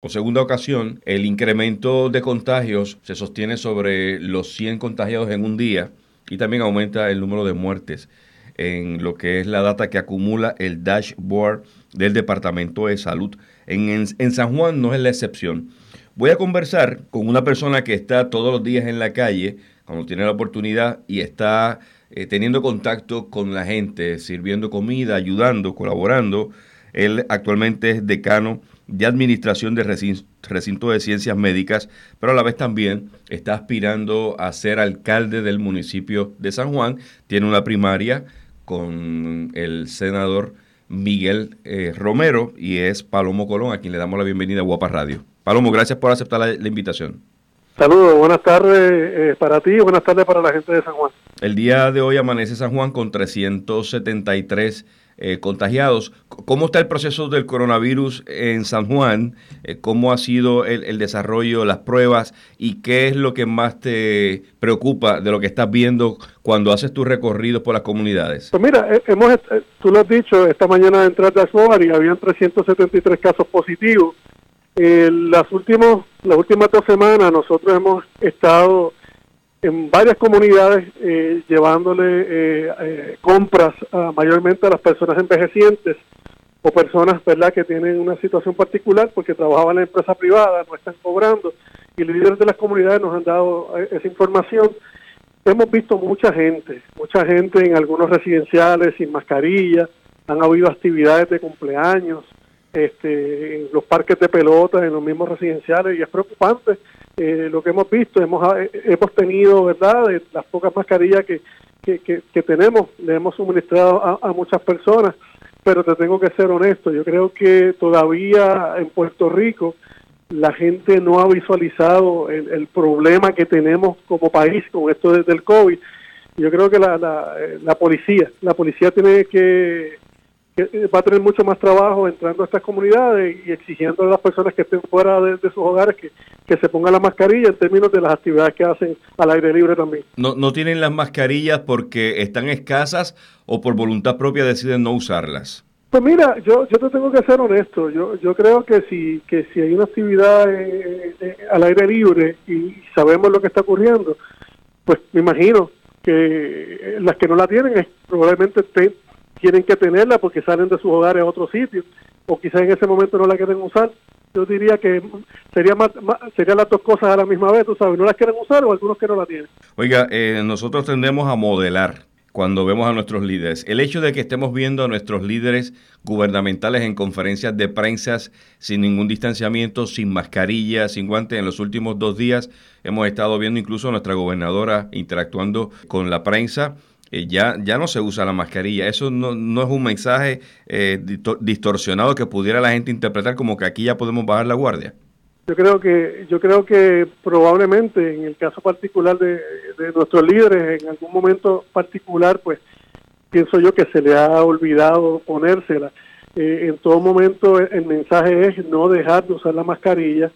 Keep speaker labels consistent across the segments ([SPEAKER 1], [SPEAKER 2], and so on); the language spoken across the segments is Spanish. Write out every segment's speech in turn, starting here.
[SPEAKER 1] Por segunda ocasión, el incremento de contagios se sostiene sobre los 100 contagiados en un día y también aumenta el número de muertes en lo que es la data que acumula el dashboard del Departamento de Salud. En, San Juan no es la excepción. Voy a conversar con una persona que está todos los días en la calle, cuando tiene la oportunidad, y está eh, teniendo contacto con la gente, sirviendo comida, ayudando, colaborando. Él actualmente es decano de Administración de Recinto de Ciencias Médicas, pero a la vez también está aspirando a ser alcalde del municipio de San Juan. Tiene una primaria con el senador Miguel eh, Romero y es Palomo Colón, a quien le damos la bienvenida a Guapa Radio. Palomo, gracias por aceptar la, invitación.
[SPEAKER 2] Saludos, buenas tardes eh, para ti y buenas tardes para la gente de San Juan.
[SPEAKER 1] El día de hoy amanece San Juan con 373 eh, contagiados. ¿Cómo está el proceso del coronavirus en San Juan? Eh, ¿Cómo ha sido el, desarrollo, las pruebas? ¿Y qué es lo que más te preocupa de lo que estás viendo cuando haces tus recorridos por las comunidades?
[SPEAKER 2] Pues mira, eh, hemos, tú lo has dicho, esta mañana entraste a y habían 373 casos positivos. las, últimos, las últimas dos semanas nosotros hemos estado en varias comunidades eh, llevándole eh, eh, compras mayormente a las personas envejecientes o personas verdad que tienen una situación particular porque trabajaban en la empresa privada, no están cobrando y los líderes de las comunidades nos han dado esa información. Hemos visto mucha gente, mucha gente en algunos residenciales sin mascarilla, han habido actividades de cumpleaños, este, en los parques de pelota, en los mismos residenciales, y es preocupante eh, lo que hemos visto. Hemos, eh, hemos tenido, ¿verdad?, de las pocas mascarillas que, que, tenemos, le hemos suministrado a, muchas personas, pero te tengo que ser honesto, yo creo que todavía en Puerto Rico la gente no ha visualizado el, el problema que tenemos como país con esto del COVID. Yo creo que la, la, eh, la policía, la policía tiene que eh, va a tener mucho más trabajo entrando a estas comunidades y exigiendo a las personas que estén fuera de, sus hogares que, se pongan la mascarilla en términos de las actividades que hacen al aire libre también.
[SPEAKER 1] ¿No, no tienen las mascarillas porque están escasas o por voluntad propia deciden no usarlas?
[SPEAKER 2] Pues mira, yo, yo te tengo que ser honesto. Yo, yo creo que si, que si hay una actividad eh, eh, al aire libre y sabemos lo que está ocurriendo, pues me imagino que las que no la tienen es probablemente tienen que tenerla porque salen de sus hogares a otro sitio o quizás en ese momento no la quieren usar. Yo diría que sería más, serían las dos cosas a la misma vez, tú sabes, no las quieren usar o algunos que no la tienen.
[SPEAKER 1] Oiga, eh, nosotros tendemos a modelar cuando vemos a nuestros líderes. El hecho de que estemos viendo a nuestros líderes gubernamentales en conferencias de prensa sin ningún distanciamiento, sin mascarilla, sin guantes, en los últimos dos días hemos estado viendo incluso a nuestra gobernadora interactuando con la prensa eh, ya, ya no se usa la mascarilla. Eso no, no es un mensaje eh, distorsionado que pudiera la gente interpretar como que aquí ya podemos bajar la guardia.
[SPEAKER 2] Yo creo que yo creo que probablemente en el caso particular de, nuestros líderes, en algún momento particular, pues pienso yo que se le ha olvidado ponérsela. Eh, en todo momento el mensaje es no dejar de usar la mascarilla,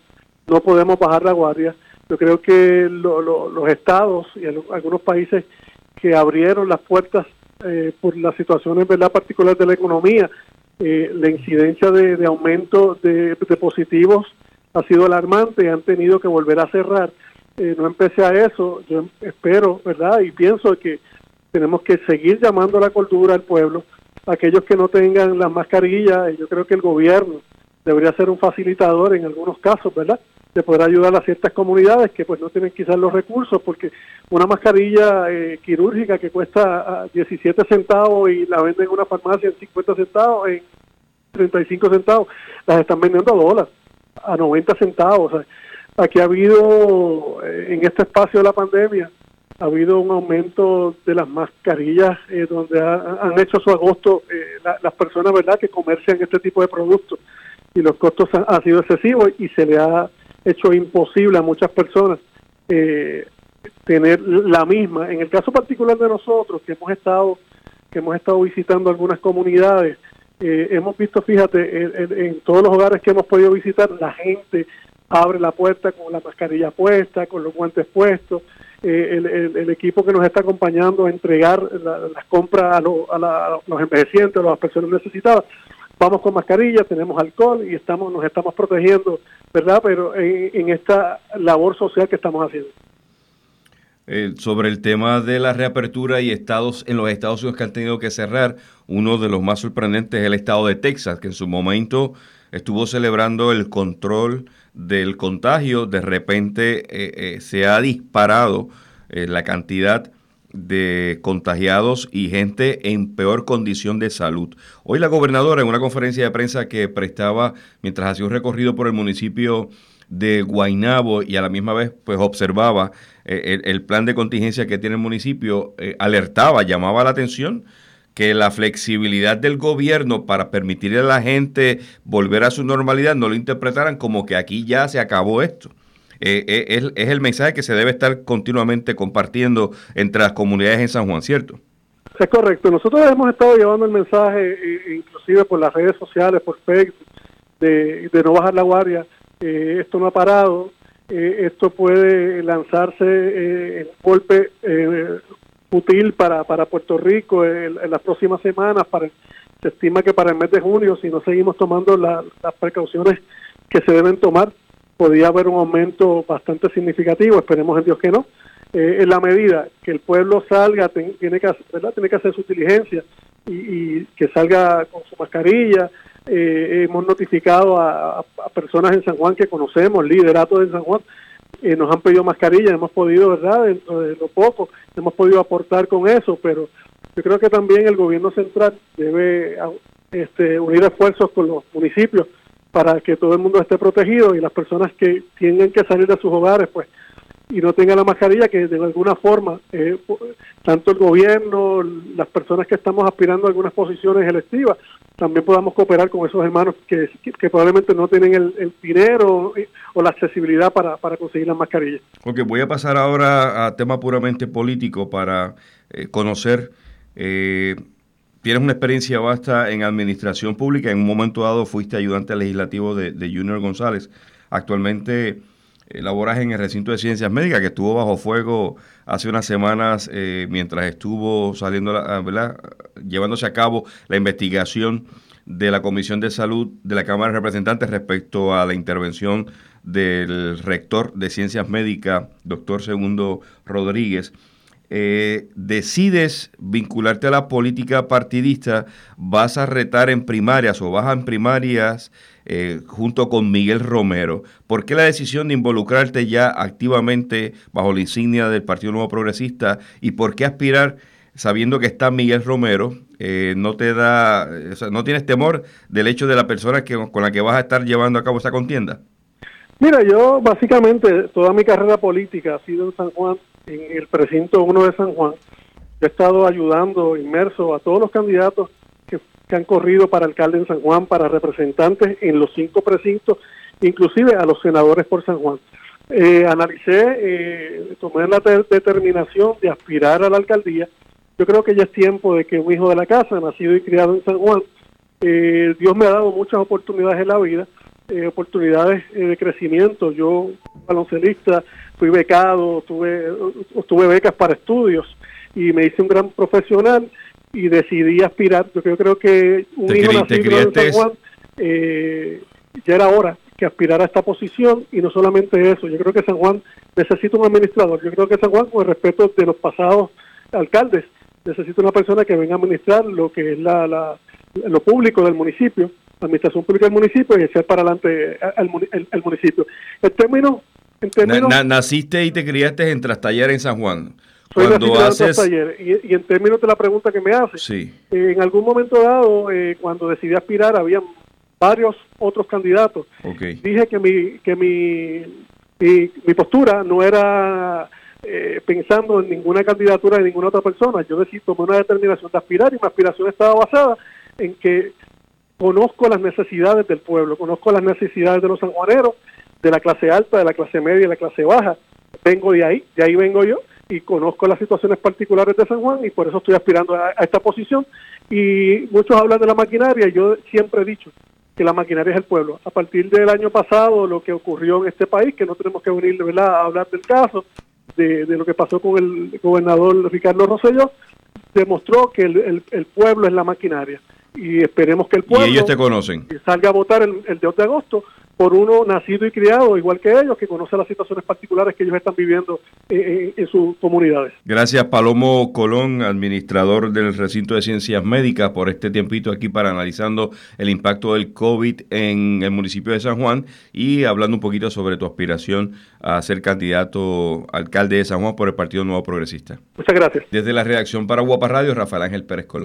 [SPEAKER 2] no podemos bajar la guardia. Yo creo que los estados y algunos países que abrieron las puertas eh, por las situaciones ¿verdad? particulares de la economía. Eh, la incidencia de, aumento de, positivos ha sido alarmante han tenido que volver a cerrar. Eh, no empecé a eso, yo espero, ¿verdad? Y pienso que tenemos que seguir llamando a la cultura al pueblo, aquellos que no tengan las mascarillas, yo creo que el gobierno debería ser un facilitador en algunos casos, ¿verdad? De poder ayudar a ciertas comunidades que pues no tienen quizás los recursos porque una mascarilla eh, quirúrgica que cuesta 17 ah, centavos y la venden en una farmacia en 50 centavos, en 35 centavos, las están vendiendo a dólares, a 90 centavos. aquí ha habido, eh, en este espacio de la pandemia, ha habido un aumento de las mascarillas eh, donde han hecho su agosto las personas verdad que comercian este tipo de productos y los costos han sido excesivos y se le ha hecho imposible a muchas personas eh, tener la misma. En el caso particular de nosotros, que hemos estado que hemos estado visitando algunas comunidades, eh, hemos visto, fíjate, en, todos los hogares que hemos podido visitar, la gente abre la puerta con la mascarilla puesta, con los guantes puestos, eh, el, equipo que nos está acompañando a entregar las compras a, los envejecientes, a las personas necesitadas, vamos con mascarilla, tenemos alcohol y estamos nos estamos protegiendo, ¿verdad? Pero en, esta labor social que estamos haciendo.
[SPEAKER 1] Eh, sobre el tema de la reapertura y estados en los Estados Unidos que han tenido que cerrar, uno de los más sorprendentes es el estado de Texas, que en su momento estuvo celebrando el control del contagio, de repente eh, eh, se ha disparado la cantidad de contagiados y gente en peor condición de salud. Hoy la gobernadora en una conferencia de prensa que prestaba mientras hacía un recorrido por el municipio de Guainabo y a la misma vez pues observaba eh, el, plan de contingencia que tiene el municipio, eh, alertaba, llamaba la atención que la flexibilidad del gobierno para permitirle a la gente volver a su normalidad no lo interpretaran como que aquí ya se acabó esto. Eh, eh, es, el mensaje que se debe estar continuamente compartiendo entre las comunidades en San Juan, ¿cierto?
[SPEAKER 2] Es correcto. Nosotros hemos estado llevando el mensaje, eh, inclusive por las redes sociales, por Facebook, de, no bajar la guardia. esto no ha parado. esto puede lanzarse en golpe útil para, para Puerto Rico en, las próximas semanas. Para, se estima que para el mes de junio, si no seguimos tomando las precauciones que se deben tomar, podría haber un aumento bastante significativo, esperemos en Dios que no. Eh, en la medida que el pueblo salga, tiene, que, ¿verdad? tiene que hacer su diligencia y, que salga con su mascarilla. Eh, hemos notificado a, personas en San Juan que conocemos, lideratos en San Juan, eh, nos han pedido mascarilla, hemos podido, ¿verdad? Dentro de lo poco, hemos podido aportar con eso, pero yo creo que también el gobierno central debe este, unir esfuerzos con los municipios para que todo el mundo esté protegido y las personas que tienen que salir de sus hogares, pues, y no tengan la mascarilla, que de alguna forma, eh, tanto el gobierno, las personas que estamos aspirando a algunas posiciones electivas, también podamos cooperar con esos hermanos que, que, probablemente no tienen el, dinero o la accesibilidad para, para conseguir las mascarillas.
[SPEAKER 1] Ok, voy a pasar ahora a tema puramente político para eh, conocer eh, tienes una experiencia vasta en administración pública. En un momento dado fuiste ayudante legislativo de, Junior González. Actualmente eh, laboras en el recinto de ciencias médicas que estuvo bajo fuego hace unas semanas eh, mientras estuvo saliendo, la, ¿verdad? llevándose a cabo la investigación de la Comisión de Salud de la Cámara de Representantes respecto a la intervención del rector de ciencias médicas, doctor Segundo Rodríguez eh, decides vincularte a la política partidista, vas a retar en primarias o vas en primarias eh, junto con Miguel Romero. ¿Por qué la decisión de involucrarte ya activamente bajo la insignia del Partido Nuevo Progresista y por qué aspirar sabiendo que está Miguel Romero? Eh, no te da, no tienes temor del hecho de la persona que, con la que vas a estar llevando a cabo esa contienda.
[SPEAKER 2] Mira, yo básicamente toda mi carrera política ha sido en San Juan en el precinto 1 de San Juan, he estado ayudando, inmerso a todos los candidatos que, han corrido para alcalde en San Juan, para representantes en los cinco precintos, inclusive a los senadores por San Juan. Eh, analicé, eh, tomé la determinación de aspirar a la alcaldía. Yo creo que ya es tiempo de que un hijo de la casa, nacido y criado en San Juan, eh, Dios me ha dado muchas oportunidades en la vida, eh, oportunidades de crecimiento. Yo, baloncelista, fui becado, tuve, tuve becas para estudios y me hice un gran profesional y decidí aspirar. Yo creo, que un hijo nacido en San Juan eh, ya era hora que aspirara a esta posición y no solamente eso, yo creo que San Juan necesita un administrador. Yo creo que San Juan, con el respeto de los pasados alcaldes, necesita una persona que venga a administrar lo que es la, la lo público del municipio, la administración pública del municipio y echar para adelante al, el, municipio. El término
[SPEAKER 1] naciste y te criaste en Trastaller en San Juan.
[SPEAKER 2] cuando haces... Y, y, en términos de la pregunta que me hace, sí. en algún momento dado, eh, cuando decidí aspirar, había varios otros candidatos. Dije que mi que mi, mi, postura no era eh, pensando en ninguna candidatura de ninguna otra persona. Yo decidí tomar una determinación de aspirar y mi aspiración estaba basada en que conozco las necesidades del pueblo, conozco las necesidades de los sanjuaneros, de la clase alta, de la clase media y de la clase baja. Vengo de ahí, de ahí vengo yo y conozco las situaciones particulares de San Juan y por eso estoy aspirando a, esta posición. Y muchos hablan de la maquinaria, yo siempre he dicho que la maquinaria es el pueblo. A partir del año pasado, lo que ocurrió en este país, que no tenemos que venir ¿verdad? a hablar del caso, de, lo que pasó con el gobernador Ricardo Rosselló, demostró que el, el pueblo es la maquinaria y esperemos que el pueblo
[SPEAKER 1] y ellos te conocen.
[SPEAKER 2] salga a votar el, el 2 de agosto por uno nacido y criado igual que ellos, que conoce las situaciones particulares que ellos están viviendo en, en, sus comunidades.
[SPEAKER 1] Gracias Palomo Colón, administrador del recinto de ciencias médicas, por este tiempito aquí para analizando el impacto del COVID en el municipio de San Juan y hablando un poquito sobre tu aspiración a ser candidato alcalde de San Juan por el Partido Nuevo Progresista.
[SPEAKER 2] Muchas gracias.
[SPEAKER 1] Desde la redacción para Guapa Radio, Rafael Ángel Pérez Colón.